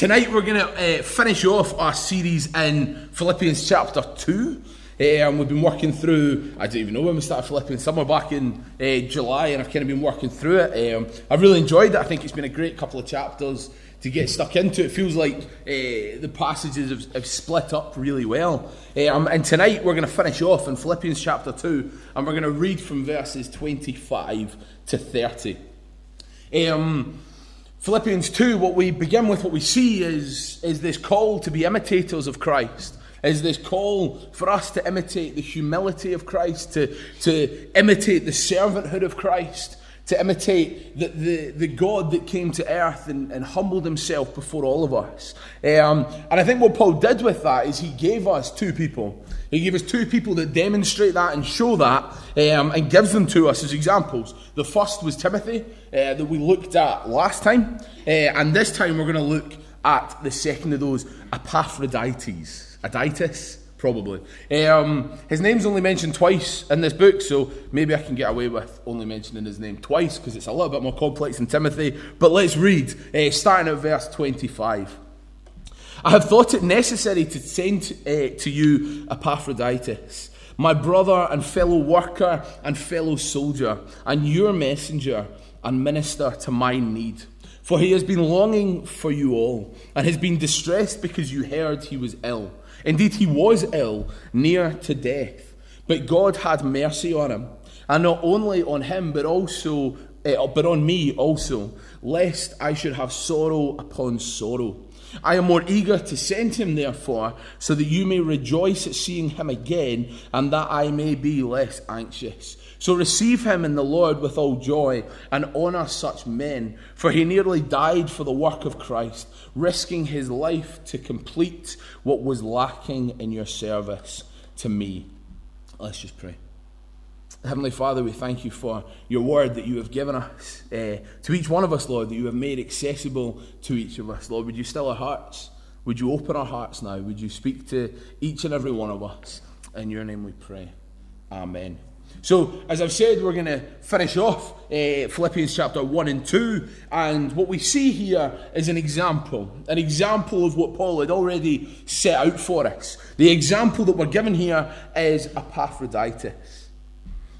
tonight we're going to uh, finish off our series in Philippians chapter 2. Um, we've been working through, I don't even know when we started Philippians, somewhere back in uh, July, and I've kind of been working through it. Um, I've really enjoyed it. I think it's been a great couple of chapters to get stuck into. It feels like uh, the passages have, have, split up really well. Um, and tonight we're going to finish off in Philippians chapter 2, and we're going to read from verses 25 to 30. Um, Philippians 2, what we begin with, what we see is, is this call to be imitators of Christ. Is this call for us to imitate the humility of Christ, to, to imitate the servanthood of Christ, to imitate the, the, the God that came to earth and, and humbled himself before all of us. Um, and I think what Paul did with that is he gave us two people. He gave us two people that demonstrate that and show that um, and gives them to us as examples. The first was Timothy, uh, that we looked at last time. Uh, and this time we're going to look at the second of those, Epaphroditus. Aditis, probably. Um, his name's only mentioned twice in this book, so maybe I can get away with only mentioning his name twice because it's a little bit more complex than Timothy. But let's read, uh, starting at verse 25. I have thought it necessary to send uh, to you Epaphroditus, my brother and fellow worker and fellow soldier, and your messenger and minister to my need. For he has been longing for you all, and has been distressed because you heard he was ill. Indeed, he was ill, near to death. But God had mercy on him, and not only on him, but also, uh, but on me also, lest I should have sorrow upon sorrow. I am more eager to send him, therefore, so that you may rejoice at seeing him again, and that I may be less anxious. So receive him in the Lord with all joy, and honour such men, for he nearly died for the work of Christ risking his life to complete what was lacking in your service to me. Let's just pray. Heavenly Father, we thank you for your word that you have given us uh, to each one of us, Lord, that you have made accessible to each of us. Lord, would you still our hearts? Would you open our hearts now? Would you speak to each and every one of us? In your name we pray. Amen. So, as I've said, we're going to finish off uh, Philippians chapter 1 and 2. And what we see here is an example, an example of what Paul had already set out for us. The example that we're given here is Epaphroditus.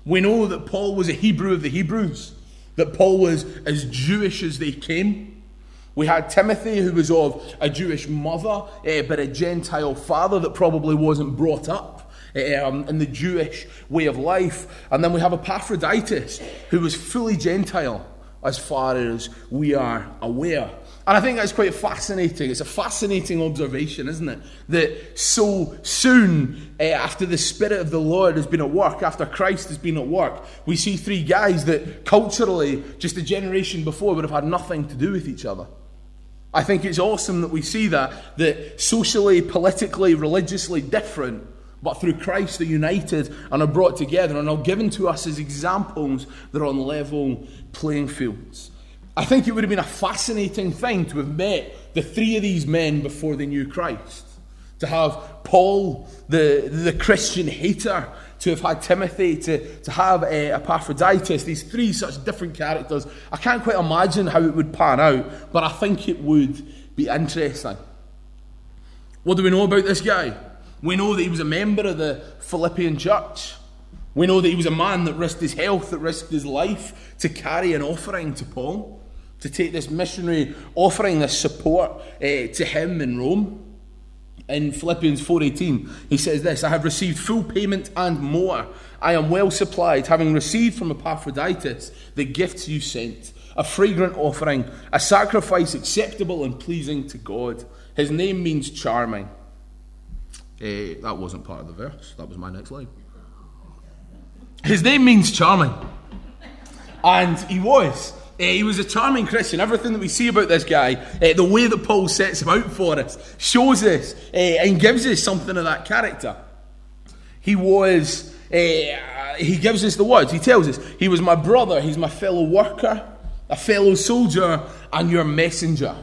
We know that Paul was a Hebrew of the Hebrews, that Paul was as Jewish as they came. We had Timothy, who was of a Jewish mother, uh, but a Gentile father that probably wasn't brought up um, in the Jewish way of life. And then we have Epaphroditus, who was fully Gentile as far as we are aware. And I think that's quite fascinating. It's a fascinating observation, isn't it? That so soon uh, after the Spirit of the Lord has been at work, after Christ has been at work, we see three guys that culturally, just a generation before, would have had nothing to do with each other. I think it's awesome that we see that, that socially, politically, religiously different, but through Christ they're united and are brought together and are given to us as examples that are on level playing fields. I think it would have been a fascinating thing to have met the three of these men before they knew Christ. To have Paul, the, the Christian hater, to have had Timothy, to, to have uh, Epaphroditus, these three such different characters. I can't quite imagine how it would pan out, but I think it would be interesting. What do we know about this guy? We know that he was a member of the Philippian church. We know that he was a man that risked his health, that risked his life to carry an offering to Paul, to take this missionary offering, this support uh, to him in Rome. In Philippians 4:18, he says this, I have received full payment and more. I am well supplied, having received from Epaphroditus the gifts you sent, a fragrant offering, a sacrifice acceptable and pleasing to God. His name means charming. Uh, that wasn't part of the verse. That was my next line. His name means charming. And he was. Uh, he was a charming Christian. Everything that we see about this guy, uh, the way that Paul sets him out for us, shows us uh, and gives us something of that character. He was, he gives us the words. He tells us, He was my brother, he's my fellow worker, a fellow soldier, and your messenger.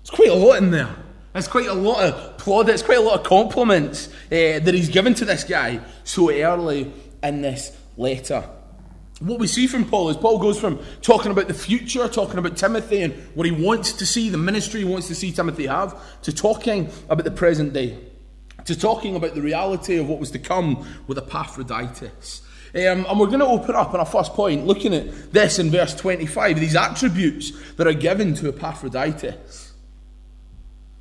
It's quite a lot in there. There's quite a lot of plaudits, quite a lot of compliments uh, that he's given to this guy so early in this letter. What we see from Paul is Paul goes from talking about the future, talking about Timothy and what he wants to see, the ministry he wants to see Timothy have, to talking about the present day, to talking about the reality of what was to come with Epaphroditus. Um, and we're going to open up on our first point, looking at this in verse 25, these attributes that are given to Epaphroditus.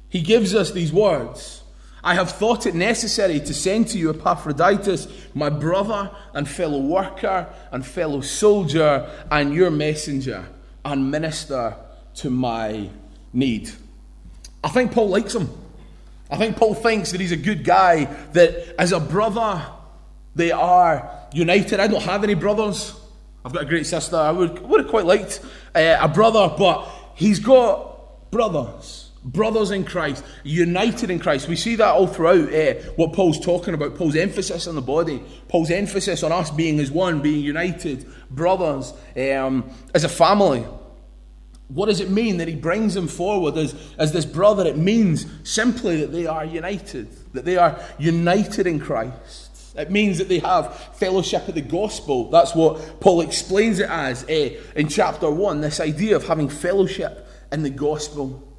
He gives us these words I have thought it necessary to send to you Epaphroditus, my brother and fellow worker and fellow soldier, and your messenger and minister to my need. I think Paul likes him. I think Paul thinks that he's a good guy, that as a brother, they are united. I don't have any brothers. I've got a great sister. I would, would have quite liked uh, a brother, but he's got brothers brothers in Christ, united in Christ. We see that all throughout uh, what Paul's talking about. Paul's emphasis on the body, Paul's emphasis on us being as one, being united, brothers, um, as a family. What does it mean that he brings them forward as, as this brother? It means simply that they are united, that they are united in Christ. It means that they have fellowship of the gospel. That's what Paul explains it as uh, in chapter 1 this idea of having fellowship in the gospel.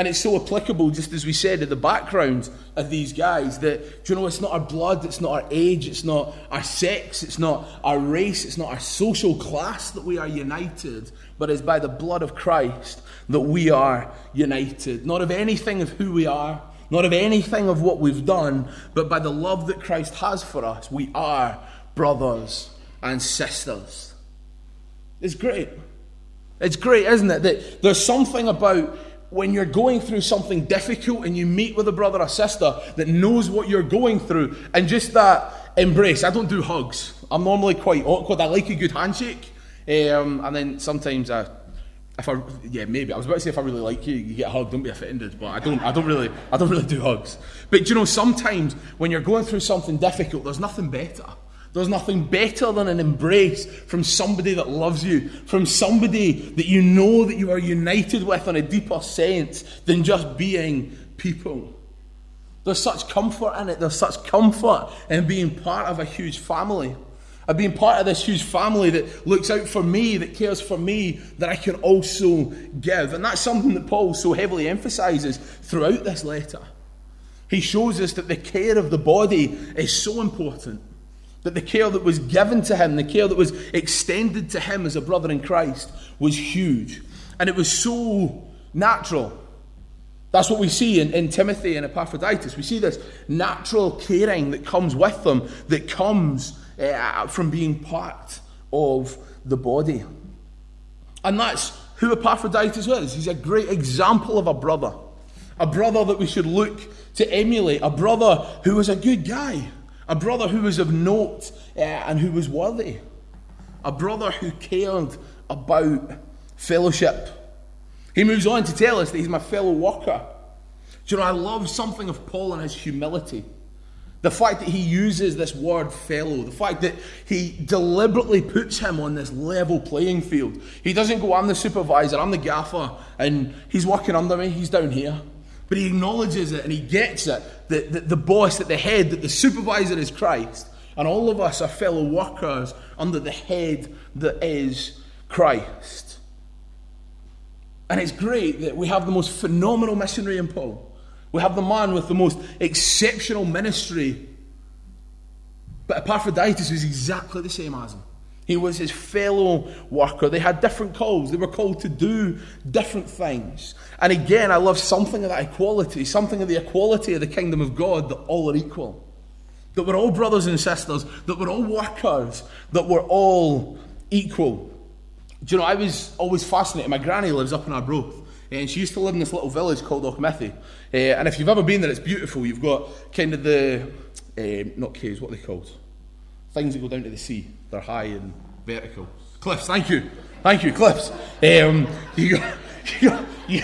And it's so applicable, just as we said, at the background of these guys that, do you know, it's not our blood, it's not our age, it's not our sex, it's not our race, it's not our social class that we are united, but it's by the blood of Christ that we are united. Not of anything of who we are, not of anything of what we've done, but by the love that Christ has for us, we are brothers and sisters. It's great. It's great, isn't it? That there's something about when you're going through something difficult and you meet with a brother or sister that knows what you're going through and just that embrace. I don't do hugs. I'm normally quite awkward. I like a good handshake. Um, and then sometimes I, if I, yeah, maybe I was about to say if I really like you, you get a hug. Don't be offended, but I don't. I don't really. I don't really do hugs. But you know, sometimes when you're going through something difficult, there's nothing better there's nothing better than an embrace from somebody that loves you, from somebody that you know that you are united with on a deeper sense than just being people. There's such comfort in it. There's such comfort in being part of a huge family. Of being part of this huge family that looks out for me, that cares for me, that I can also give. And that's something that Paul so heavily emphasizes throughout this letter. He shows us that the care of the body is so important. That the care that was given to him, the care that was extended to him as a brother in Christ, was huge. And it was so natural. That's what we see in, in Timothy and Epaphroditus. We see this natural caring that comes with them, that comes uh, from being part of the body. And that's who Epaphroditus was. He's a great example of a brother. A brother that we should look to emulate. A brother who was a good guy a brother who was of note uh, and who was worthy, a brother who cared about fellowship. He moves on to tell us that he's my fellow worker. Do you know, I love something of Paul and his humility. The fact that he uses this word fellow, the fact that he deliberately puts him on this level playing field. He doesn't go, I'm the supervisor, I'm the gaffer, and he's working under me, he's down here. But he acknowledges it and he gets it that the, the boss, that the head, that the supervisor is Christ. And all of us are fellow workers under the head that is Christ. And it's great that we have the most phenomenal missionary in Paul. We have the man with the most exceptional ministry. But Epaphroditus was exactly the same as him. He was his fellow worker. They had different calls. They were called to do different things. And again, I love something of that equality, something of the equality of the kingdom of God that all are equal. That we're all brothers and sisters, that we're all workers, that we're all equal. Do you know, I was always fascinated. My granny lives up in Arbroath, and she used to live in this little village called Auchmithie. Uh, and if you've ever been there, it's beautiful. You've got kind of the, uh, not caves, what are they called? Things that go down to the sea. They're high and vertical. Cliffs, thank you. Thank you, cliffs. Um, you got, you got, you,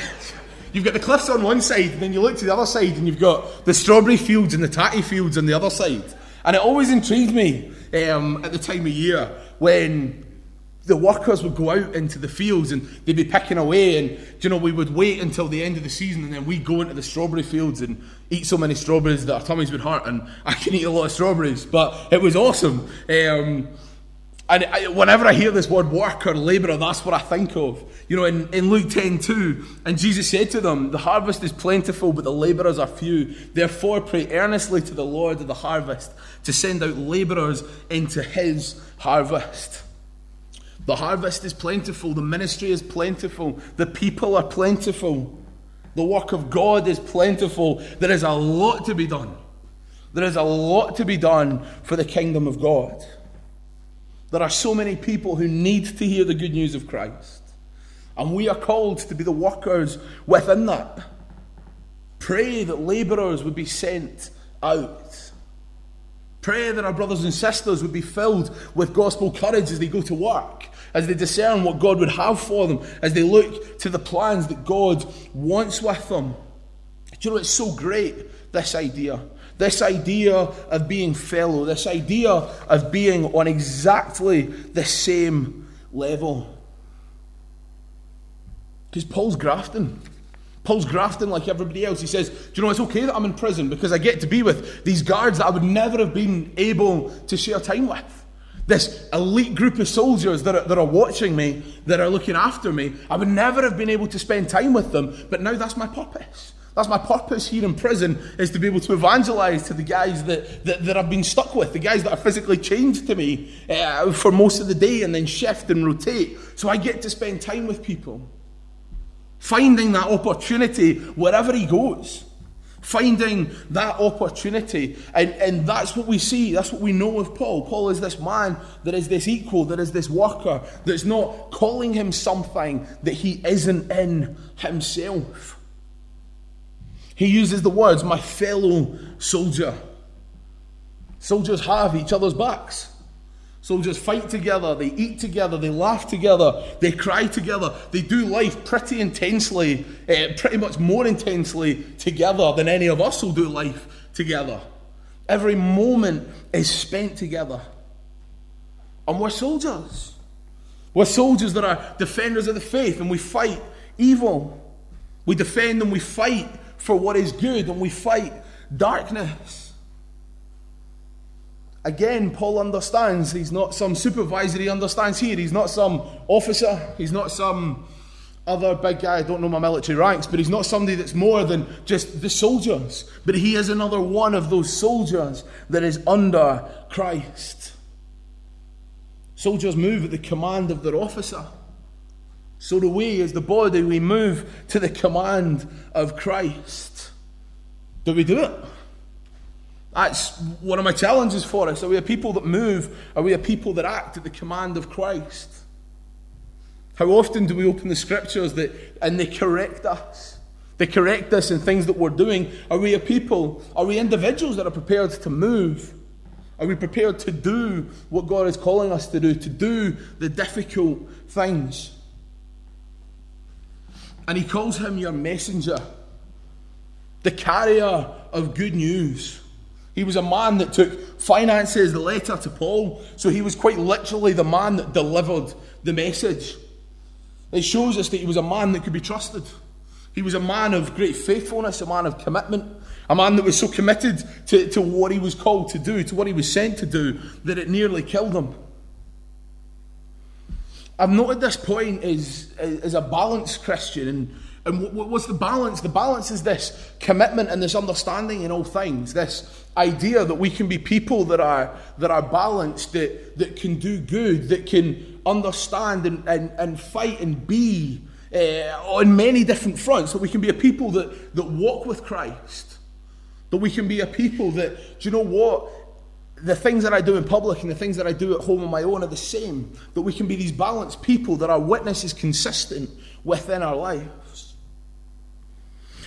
you've got the cliffs on one side, and then you look to the other side, and you've got the strawberry fields and the tatty fields on the other side. And it always intrigued me um, at the time of year when the workers would go out into the fields and they'd be picking away and you know we would wait until the end of the season and then we'd go into the strawberry fields and eat so many strawberries that our tummies would hurt and I can eat a lot of strawberries but it was awesome um, And I, whenever I hear this word worker, labourer, that's what I think of. You know, in, in Luke 10 2, and Jesus said to them, The harvest is plentiful, but the labourers are few. Therefore, pray earnestly to the Lord of the harvest to send out labourers into his harvest. The harvest is plentiful, the ministry is plentiful, the people are plentiful, the work of God is plentiful. There is a lot to be done. There is a lot to be done for the kingdom of God. There are so many people who need to hear the good news of Christ. And we are called to be the workers within that. Pray that labourers would be sent out. Pray that our brothers and sisters would be filled with gospel courage as they go to work, as they discern what God would have for them, as they look to the plans that God wants with them. Do you know, it's so great, this idea. This idea of being fellow, this idea of being on exactly the same level. Because Paul's grafting. Paul's grafting like everybody else. He says, Do you know, it's okay that I'm in prison because I get to be with these guards that I would never have been able to share time with. This elite group of soldiers that are, that are watching me, that are looking after me, I would never have been able to spend time with them, but now that's my purpose. That's my purpose here in prison, is to be able to evangelize to the guys that, that, that I've been stuck with, the guys that are physically chained to me uh, for most of the day and then shift and rotate. So I get to spend time with people. Finding that opportunity wherever he goes. Finding that opportunity. And, and that's what we see. That's what we know of Paul. Paul is this man that is this equal, that is this worker, that's not calling him something that he isn't in himself. He uses the words, my fellow soldier. Soldiers have each other's backs. Soldiers fight together, they eat together, they laugh together, they cry together, they do life pretty intensely, uh, pretty much more intensely together than any of us will do life together. Every moment is spent together. And we're soldiers. We're soldiers that are defenders of the faith and we fight evil. We defend and we fight for what is good and we fight darkness. Again, Paul understands he's not some supervisor, he understands here. He's not some officer, he's not some other big guy, I don't know my military ranks, but he's not somebody that's more than just the soldiers. But he is another one of those soldiers that is under Christ. Soldiers move at the command of their officer. So do we, as the body, we move to the command of Christ. Do we do it? That's one of my challenges for us. Are we a people that move? Are we a people that act at the command of Christ? How often do we open the scriptures that and they correct us? They correct us in things that we're doing. Are we a people? Are we individuals that are prepared to move? Are we prepared to do what God is calling us to do, to do the difficult things? And he calls him your messenger, the carrier of good news. He was a man that took finances, the letter to Paul, so he was quite literally the man that delivered the message. It shows us that he was a man that could be trusted. He was a man of great faithfulness, a man of commitment, a man that was so committed to, to what he was called to do, to what he was sent to do, that it nearly killed him. I've noted this point is, is a balanced Christian. And, and what's the balance? The balance is this commitment and this understanding in all things, this idea that we can be people that are, that are balanced, that, that can do good, that can understand and, and, and fight and be uh, on many different fronts, that we can be a people that, that walk with Christ. That we can be a people that, do you know what? The things that I do in public and the things that I do at home on my own are the same. That we can be these balanced people, that our witness is consistent within our lives.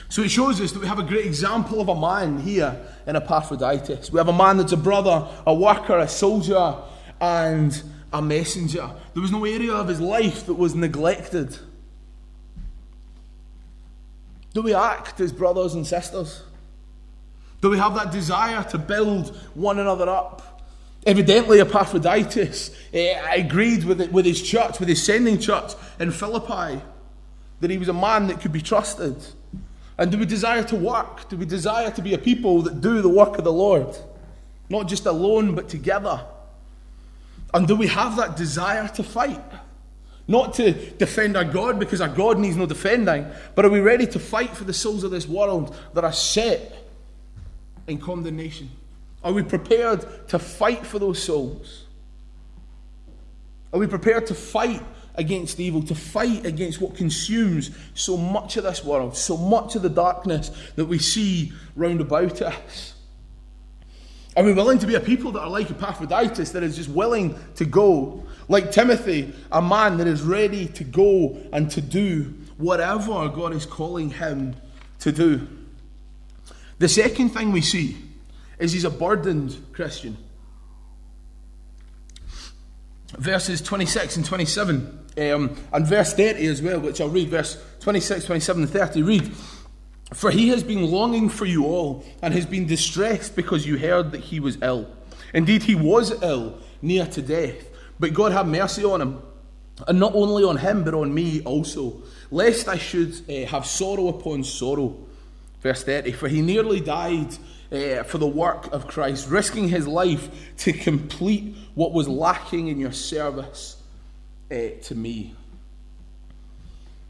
So it shows us that we have a great example of a man here in Epaphroditus. We have a man that's a brother, a worker, a soldier, and a messenger. There was no area of his life that was neglected. Do we act as brothers and sisters? Do we have that desire to build one another up? Evidently, Epaphroditus eh, agreed with, it, with his church, with his sending church in Philippi, that he was a man that could be trusted. And do we desire to work? Do we desire to be a people that do the work of the Lord? Not just alone, but together. And do we have that desire to fight? Not to defend our God because our God needs no defending, but are we ready to fight for the souls of this world that are set in condemnation? Are we prepared to fight for those souls? Are we prepared to fight against evil, to fight against what consumes so much of this world, so much of the darkness that we see round about us? Are we willing to be a people that are like Epaphroditus, that is just willing to go? Like Timothy, a man that is ready to go and to do whatever God is calling him to do. The second thing we see is he's a burdened Christian. Verses 26 and 27, um, and verse 30 as well, which I'll read, verse 26, 27, and 30. Read. For he has been longing for you all, and has been distressed because you heard that he was ill. Indeed, he was ill, near to death. But God had mercy on him, and not only on him, but on me also, lest I should uh, have sorrow upon sorrow. Verse 30 For he nearly died uh, for the work of Christ, risking his life to complete what was lacking in your service uh, to me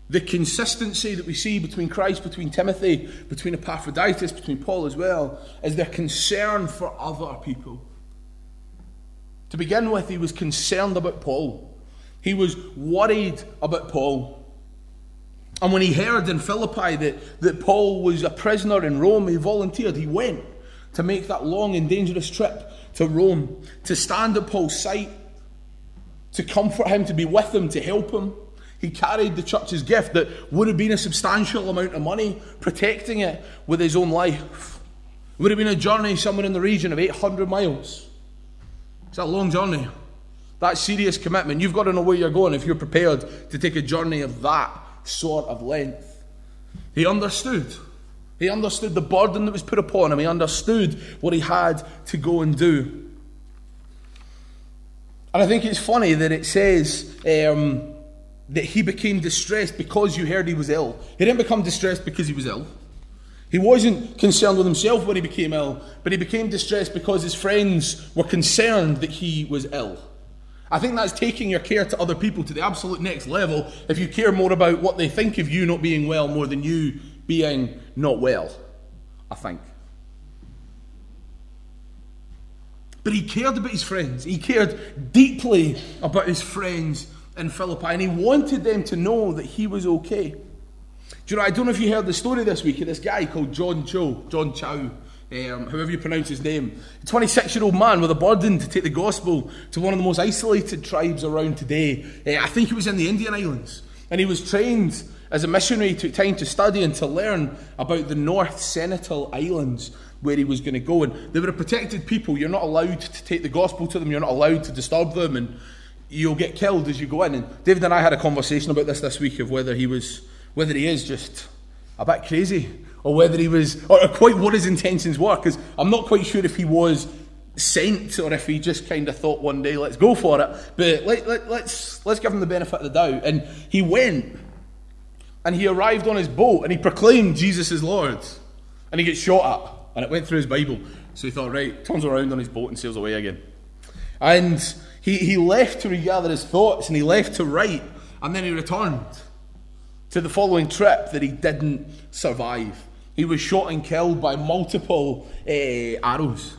the consistency that we see between Christ, between Timothy, between Epaphroditus, between Paul as well, is their concern for other people. To begin with, he was concerned about Paul. He was worried about Paul. And when he heard in Philippi that, that Paul was a prisoner in Rome, he volunteered. He went to make that long and dangerous trip to Rome, to stand at Paul's side, to comfort him, to be with him, to help him. He carried the church's gift that would have been a substantial amount of money, protecting it with his own life. It would have been a journey somewhere in the region of 800 miles. It's a long journey. That serious commitment. You've got to know where you're going if you're prepared to take a journey of that sort of length. He understood. He understood the burden that was put upon him. He understood what he had to go and do. And I think it's funny that it says um, that he became distressed because you heard he was ill. He didn't become distressed because he was ill. He wasn't concerned with himself when he became ill, but he became distressed because his friends were concerned that he was ill. I think that's taking your care to other people to the absolute next level if you care more about what they think of you not being well more than you being not well. I think. But he cared about his friends. He cared deeply about his friends in Philippi, and he wanted them to know that he was okay. Do you know, I don't know if you heard the story this week of this guy called John Cho, John Chau, um, however you pronounce his name. A 26 year old man with a burden to take the gospel to one of the most isolated tribes around today. Uh, I think he was in the Indian Islands. And he was trained as a missionary, took time to study and to learn about the North Sentinel Islands where he was going to go. And they were a protected people. You're not allowed to take the gospel to them, you're not allowed to disturb them. And you'll get killed as you go in. And David and I had a conversation about this this week of whether he was, whether he is just a bit crazy or whether he was, or quite what his intentions were. Because I'm not quite sure if he was sent or if he just kind of thought one day, let's go for it. But let, let, let's let's give him the benefit of the doubt. And he went, and he arrived on his boat, and he proclaimed Jesus is Lord, and he gets shot at, and it went through his Bible. So he thought, right, turns around on his boat and sails away again. And he, he left to regather his thoughts and he left to write, and then he returned to the following trip that he didn't survive. He was shot and killed by multiple uh, arrows.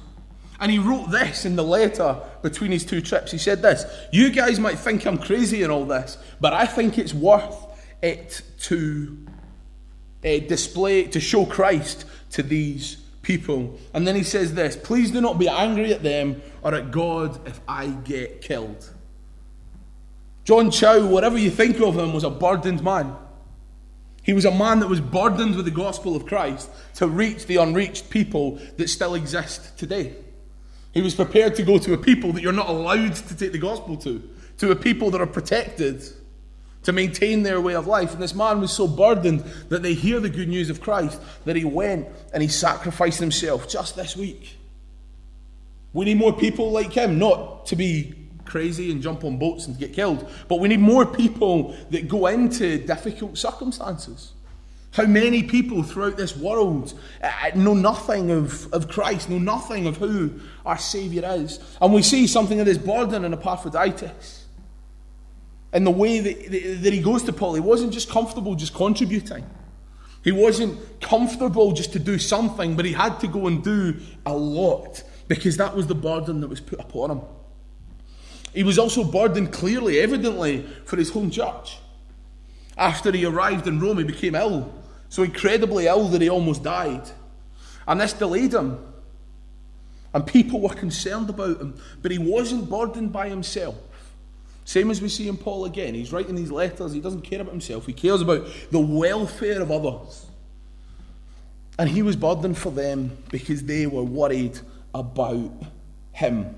And he wrote this in the letter between his two trips. He said this You guys might think I'm crazy and all this, but I think it's worth it to uh, display, to show Christ to these people. And then he says this Please do not be angry at them or at God if I get killed. John Chau, whatever you think of him, was a burdened man. He was a man that was burdened with the gospel of Christ to reach the unreached people that still exist today. He was prepared to go to a people that you're not allowed to take the gospel to, to a people that are protected to maintain their way of life. And this man was so burdened that they hear the good news of Christ that he went and he sacrificed himself just this week. We need more people like him, not to be crazy and jump on boats and get killed, but we need more people that go into difficult circumstances. How many people throughout this world uh, know nothing of, of Christ, know nothing of who our Saviour is. And we see something of this burden in Epaphroditus. In the way that, that he goes to Paul, he wasn't just comfortable just contributing. He wasn't comfortable just to do something, but he had to go and do a lot because that was the burden that was put upon him. He was also burdened clearly, evidently, for his home church. After he arrived in Rome, he became ill. So incredibly ill that he almost died. And this delayed him. And people were concerned about him. But he wasn't burdened by himself. Same as we see in Paul again. He's writing these letters. He doesn't care about himself. He cares about the welfare of others. And he was burdened for them because they were worried about him.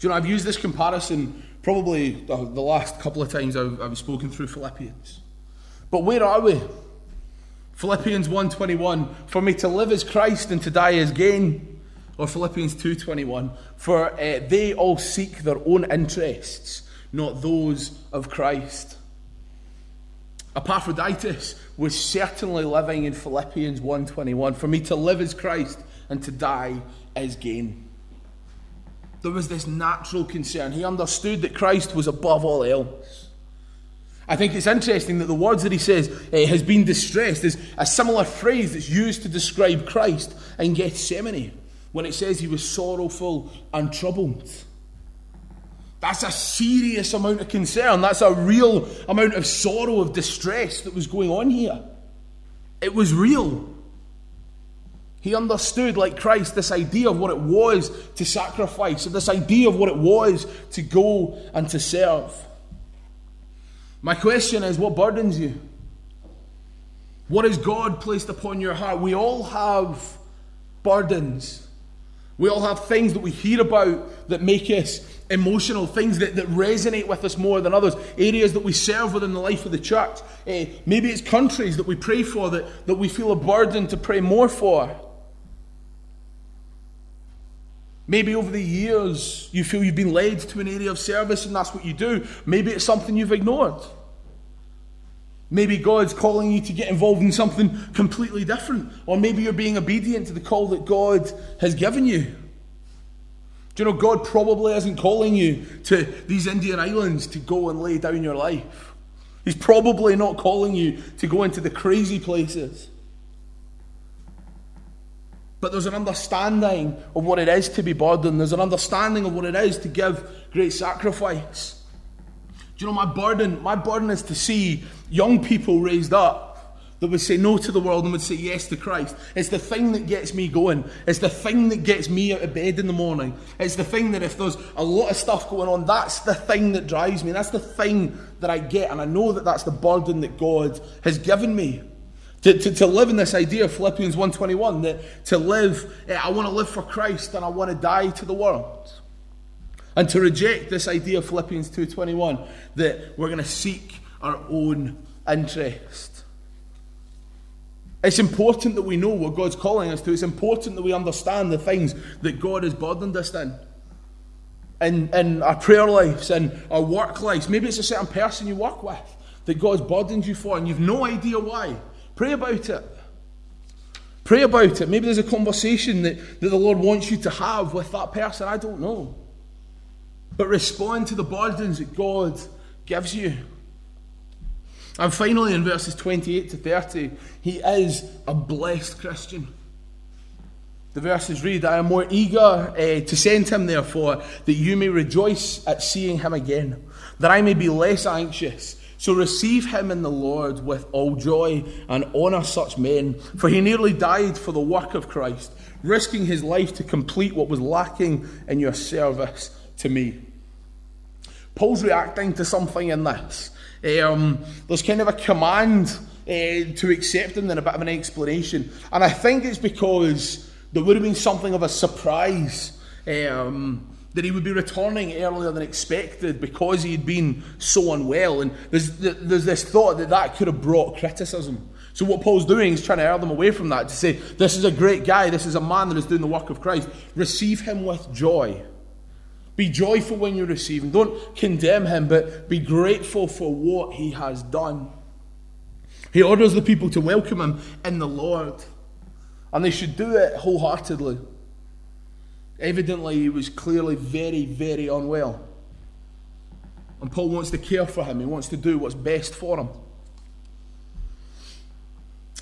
You know, I've used this comparison probably the, last couple of times I've, I've spoken through Philippians. But where are we? Philippians 1.21, for me to live as Christ and to die as gain. Or Philippians 2.21, for uh, they all seek their own interests, not those of Christ. Epaphroditus was certainly living in Philippians 1.21, for me to live as Christ and to die as gain there was this natural concern. He understood that Christ was above all else. I think it's interesting that the words that he says uh, has been distressed is a similar phrase that's used to describe Christ in Gethsemane when it says he was sorrowful and troubled. That's a serious amount of concern. That's a real amount of sorrow, of distress that was going on here. It was real. He understood, like Christ, this idea of what it was to sacrifice, this idea of what it was to go and to serve. My question is what burdens you? What has God placed upon your heart? We all have burdens. We all have things that we hear about that make us emotional, things that, that resonate with us more than others, areas that we serve within the life of the church. Uh, maybe it's countries that we pray for that, that we feel a burden to pray more for. Maybe over the years you feel you've been led to an area of service and that's what you do. Maybe it's something you've ignored. Maybe God's calling you to get involved in something completely different. Or maybe you're being obedient to the call that God has given you. Do you know, God probably isn't calling you to these Indian islands to go and lay down your life. He's probably not calling you to go into the crazy places. But there's an understanding of what it is to be burdened. There's an understanding of what it is to give great sacrifice. Do you know my burden? My burden is to see young people raised up that would say no to the world and would say yes to Christ. It's the thing that gets me going. It's the thing that gets me out of bed in the morning. It's the thing that if there's a lot of stuff going on, that's the thing that drives me. That's the thing that I get. And I know that that's the burden that God has given me. To, to, to live in this idea of Philippians 1.21, that to live, eh, I want to live for Christ and I want to die to the world. And to reject this idea of Philippians 2.21, that we're going to seek our own interest. It's important that we know what God's calling us to. It's important that we understand the things that God has burdened us in. In, in our prayer lives, and our work lives. Maybe it's a certain person you work with that God's burdened you for and you've no idea why. Pray about it. Pray about it. Maybe there's a conversation that, that the Lord wants you to have with that person. I don't know. But respond to the burdens that God gives you. And finally, in verses 28 to 30, he is a blessed Christian. The verses read, I am more eager uh, to send him, therefore, that you may rejoice at seeing him again, that I may be less anxious so receive him in the Lord with all joy and honour such men, for he nearly died for the work of Christ, risking his life to complete what was lacking in your service to me. Paul's reacting to something in this. Um, there's kind of a command uh, to accept him, then a bit of an explanation. And I think it's because there would have been something of a surprise. Um, that he would be returning earlier than expected because he had been so unwell. And there's, there's this thought that that could have brought criticism. So, what Paul's doing is trying to earn them away from that to say, This is a great guy, this is a man that is doing the work of Christ. Receive him with joy. Be joyful when you receive him. Don't condemn him, but be grateful for what he has done. He orders the people to welcome him in the Lord, and they should do it wholeheartedly. Evidently, he was clearly very, very unwell. And Paul wants to care for him, he wants to do what's best for him.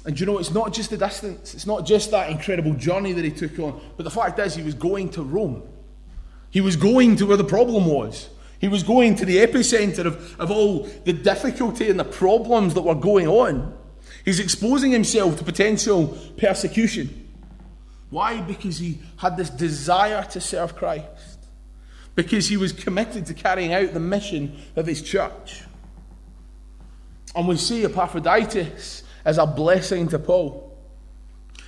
And you know, it's not just the distance, it's not just that incredible journey that he took on, but the fact is, he was going to Rome. He was going to where the problem was. He was going to the epicenter of, of all the difficulty and the problems that were going on. He's exposing himself to potential persecution. Why? Because he had this desire to serve Christ. Because he was committed to carrying out the mission of his church. And we see Epaphroditus as a blessing to Paul.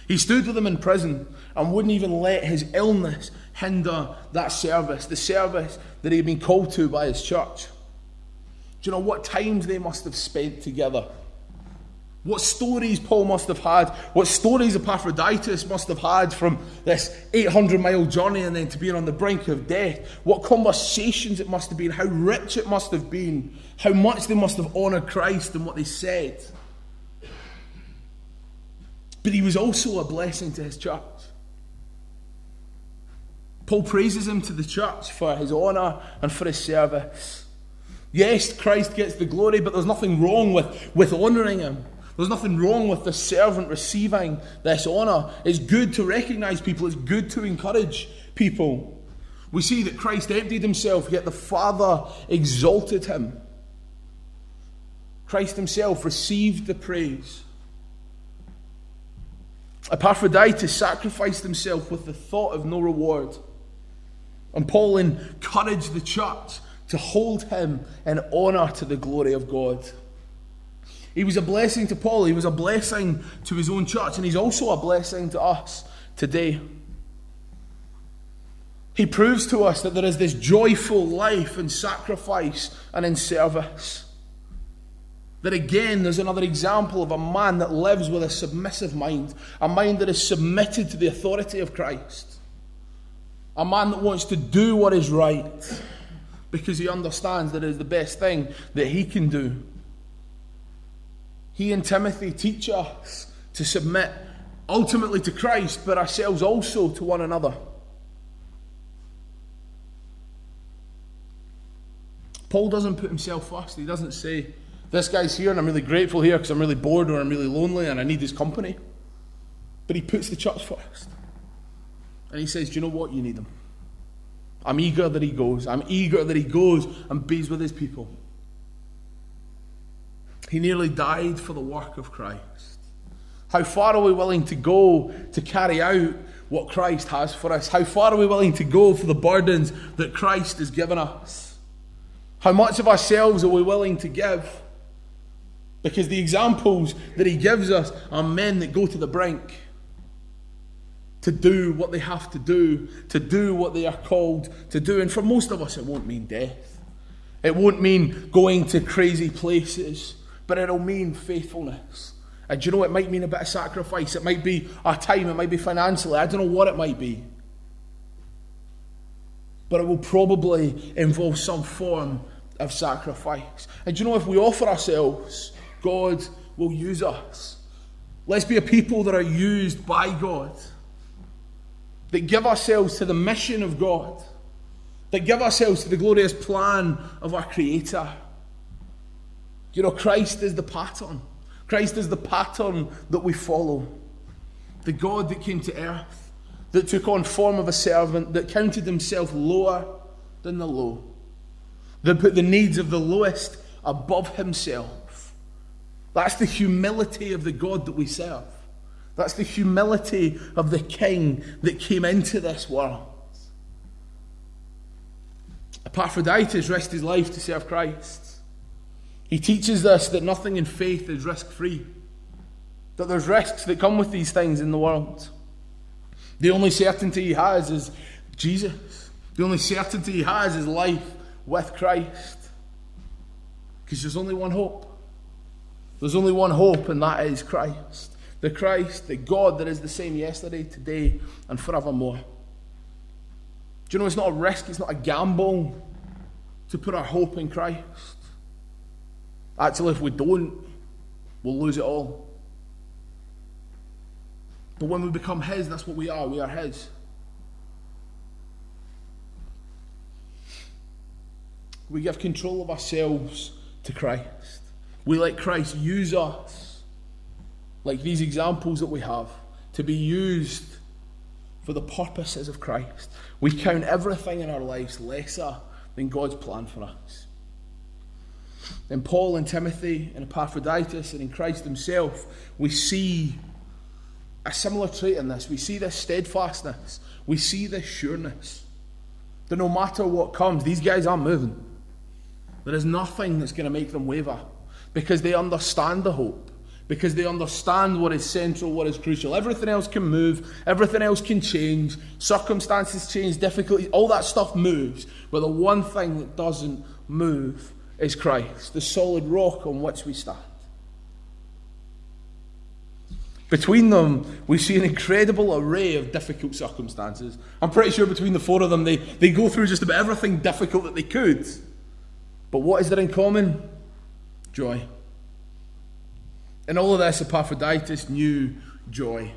He stood with him in prison and wouldn't even let his illness hinder that service, the service that he had been called to by his church. Do you know what times they must have spent together? What stories Paul must have had, what stories Epaphroditus must have had from this 800 mile journey and then to being on the brink of death. What conversations it must have been, how rich it must have been, how much they must have honoured Christ and what they said. But he was also a blessing to his church. Paul praises him to the church for his honour and for his service. Yes, Christ gets the glory, but there's nothing wrong with, with honouring him. There's nothing wrong with the servant receiving this honour. It's good to recognise people, it's good to encourage people. We see that Christ emptied himself, yet the Father exalted him. Christ himself received the praise. Epaphroditus sacrificed himself with the thought of no reward. And Paul encouraged the church to hold him in honour to the glory of God. He was a blessing to Paul, he was a blessing to his own church, and he's also a blessing to us today. He proves to us that there is this joyful life in sacrifice and in service. That again, there's another example of a man that lives with a submissive mind, a mind that is submitted to the authority of Christ. A man that wants to do what is right because he understands that it is the best thing that he can do. He and Timothy teach us to submit ultimately to Christ, but ourselves also to one another. Paul doesn't put himself first. He doesn't say, This guy's here and I'm really grateful here because I'm really bored or I'm really lonely and I need his company. But he puts the church first. And he says, Do you know what? You need him. I'm eager that he goes. I'm eager that he goes and bees with his people. He nearly died for the work of Christ. How far are we willing to go to carry out what Christ has for us? How far are we willing to go for the burdens that Christ has given us? How much of ourselves are we willing to give? Because the examples that he gives us are men that go to the brink to do what they have to do, to do what they are called to do. And for most of us, it won't mean death. It won't mean going to crazy places, but it'll mean faithfulness. And you know, it might mean a bit of sacrifice. It might be our time, it might be financially. I don't know what it might be. But it will probably involve some form of sacrifice. And you know, if we offer ourselves, God will use us. Let's be a people that are used by God that give ourselves to the mission of God, that give ourselves to the glorious plan of our Creator. You know, Christ is the pattern. Christ is the pattern that we follow. The God that came to earth, that took on form of a servant, that counted himself lower than the low, that put the needs of the lowest above himself. That's the humility of the God that we serve. That's the humility of the king that came into this world. Epaphroditus risked his life to serve Christ. He teaches us that nothing in faith is risk free, that there's risks that come with these things in the world. The only certainty he has is Jesus. The only certainty he has is life with Christ. Because there's only one hope. There's only one hope, and that is Christ the Christ, the God that is the same yesterday, today, and forevermore. Do you know it's not a risk, it's not a gamble to put our hope in Christ? Actually, if we don't, we'll lose it all. But when we become His, that's what we are. We are His. We give control of ourselves to Christ. We let Christ use us, like these examples that we have, to be used for the purposes of Christ. We count everything in our lives lesser than God's plan for us. In Paul and Timothy and Epaphroditus and in Christ Himself, we see a similar trait in this. We see this steadfastness. We see this sureness. That no matter what comes, these guys are moving. There is nothing that's going to make them waver because they understand the hope, because they understand what is central, what is crucial. Everything else can move, everything else can change, circumstances change, difficulties, all that stuff moves. But the one thing that doesn't move is Christ, the solid rock on which we stand. Between them, we see an incredible array of difficult circumstances. I'm pretty sure between the four of them, they, they go through just about everything difficult that they could. But what is there in common? Joy. In all of this, Epaphroditus knew joy.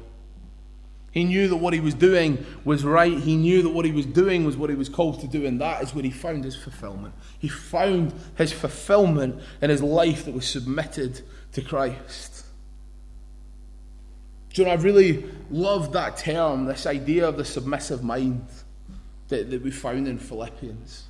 He knew that what he was doing was right. He knew that what he was doing was what he was called to do, and that is where he found his fulfillment. He found his fulfillment in his life that was submitted to Christ. Do you know, I really love that term, this idea of the submissive mind that, that we found in Philippians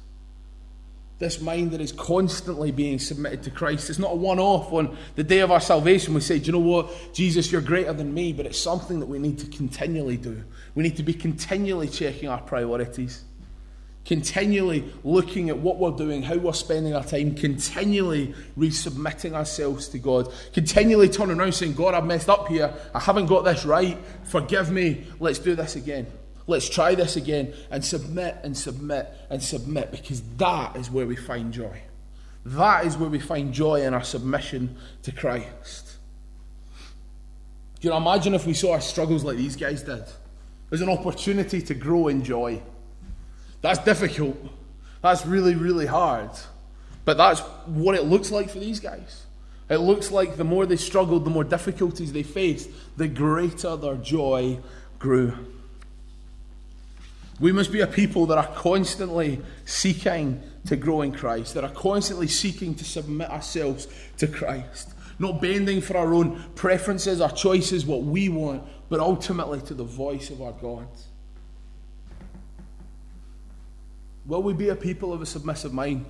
this mind that is constantly being submitted to Christ. It's not a one off on the day of our salvation. We say, Do you know what? Jesus, you're greater than me. But it's something that we need to continually do. We need to be continually checking our priorities, continually looking at what we're doing, how we're spending our time, continually resubmitting ourselves to God, continually turning around saying, God, I've messed up here. I haven't got this right. Forgive me. Let's do this again. Let's try this again and submit and submit and submit because that is where we find joy. That is where we find joy in our submission to Christ. Do you know, imagine if we saw our struggles like these guys did. There's an opportunity to grow in joy. That's difficult. That's really, really hard. But that's what it looks like for these guys. It looks like the more they struggled, the more difficulties they faced, the greater their joy grew. We must be a people that are constantly seeking to grow in Christ, that are constantly seeking to submit ourselves to Christ, not bending for our own preferences, our choices, what we want, but ultimately to the voice of our God. Will we be a people of a submissive mind?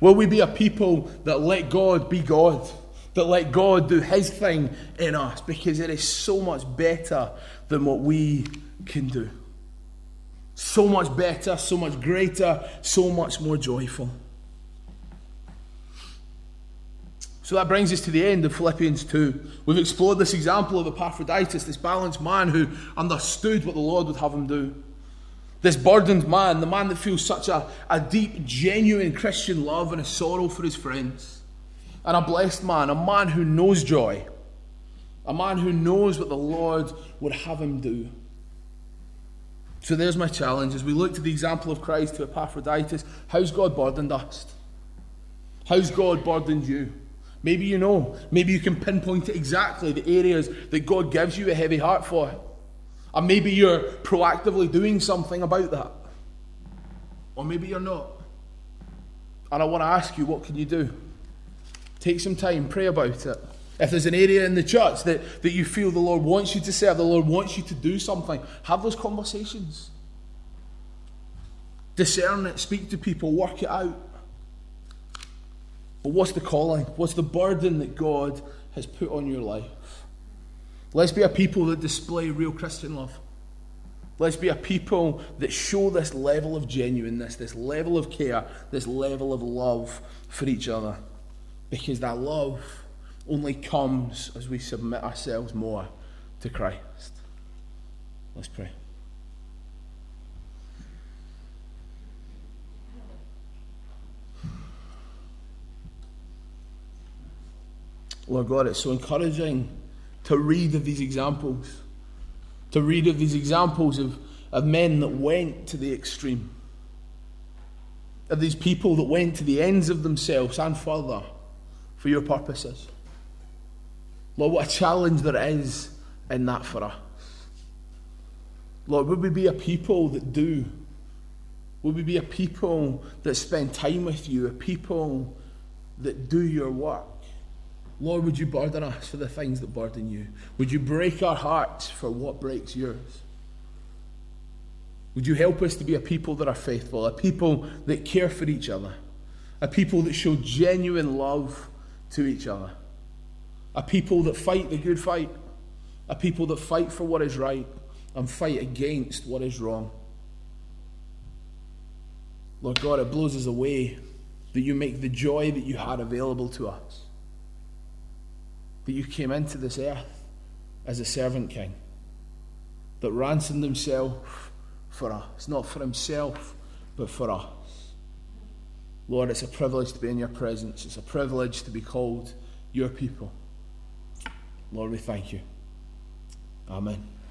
Will we be a people that let God be God? That let God do His thing in us? Because it is so much better than what we can do. So much better, so much greater, so much more joyful. So that brings us to the end of Philippians 2. We've explored this example of Epaphroditus, this balanced man who understood what the Lord would have him do. This burdened man, the man that feels such a, a deep, genuine Christian love and a sorrow for his friends. And a blessed man, a man who knows joy, a man who knows what the Lord would have him do. So there's my challenge as we look to the example of Christ to Epaphroditus. How's God burdened us? How's God burdened you? Maybe you know. Maybe you can pinpoint exactly the areas that God gives you a heavy heart for. And maybe you're proactively doing something about that. Or maybe you're not. And I want to ask you, what can you do? Take some time, pray about it. If there's an area in the church that, that you feel the Lord wants you to serve, the Lord wants you to do something, have those conversations. Discern it, speak to people, work it out. But what's the calling? What's the burden that God has put on your life? Let's be a people that display real Christian love. Let's be a people that show this level of genuineness, this level of care, this level of love for each other. Because that love only comes as we submit ourselves more to Christ. Let's pray. Lord God, it's so encouraging to read of these examples, to read of these examples of, of men that went to the extreme, of these people that went to the ends of themselves and further for your purposes. Lord, what a challenge there is in that for us. Lord, would we be a people that do? Would we be a people that spend time with you, a people that do your work? Lord, would you burden us for the things that burden you? Would you break our hearts for what breaks yours? Would you help us to be a people that are faithful, a people that care for each other, a people that show genuine love to each other, a people that fight the good fight, a people that fight for what is right and fight against what is wrong? Lord God, it blows us away that you make the joy that you had available to us that you came into this earth as a servant king that ransomed himself for us, not for himself, but for us. Lord, it's a privilege to be in your presence. It's a privilege to be called your people. Lord, we thank you. Amen.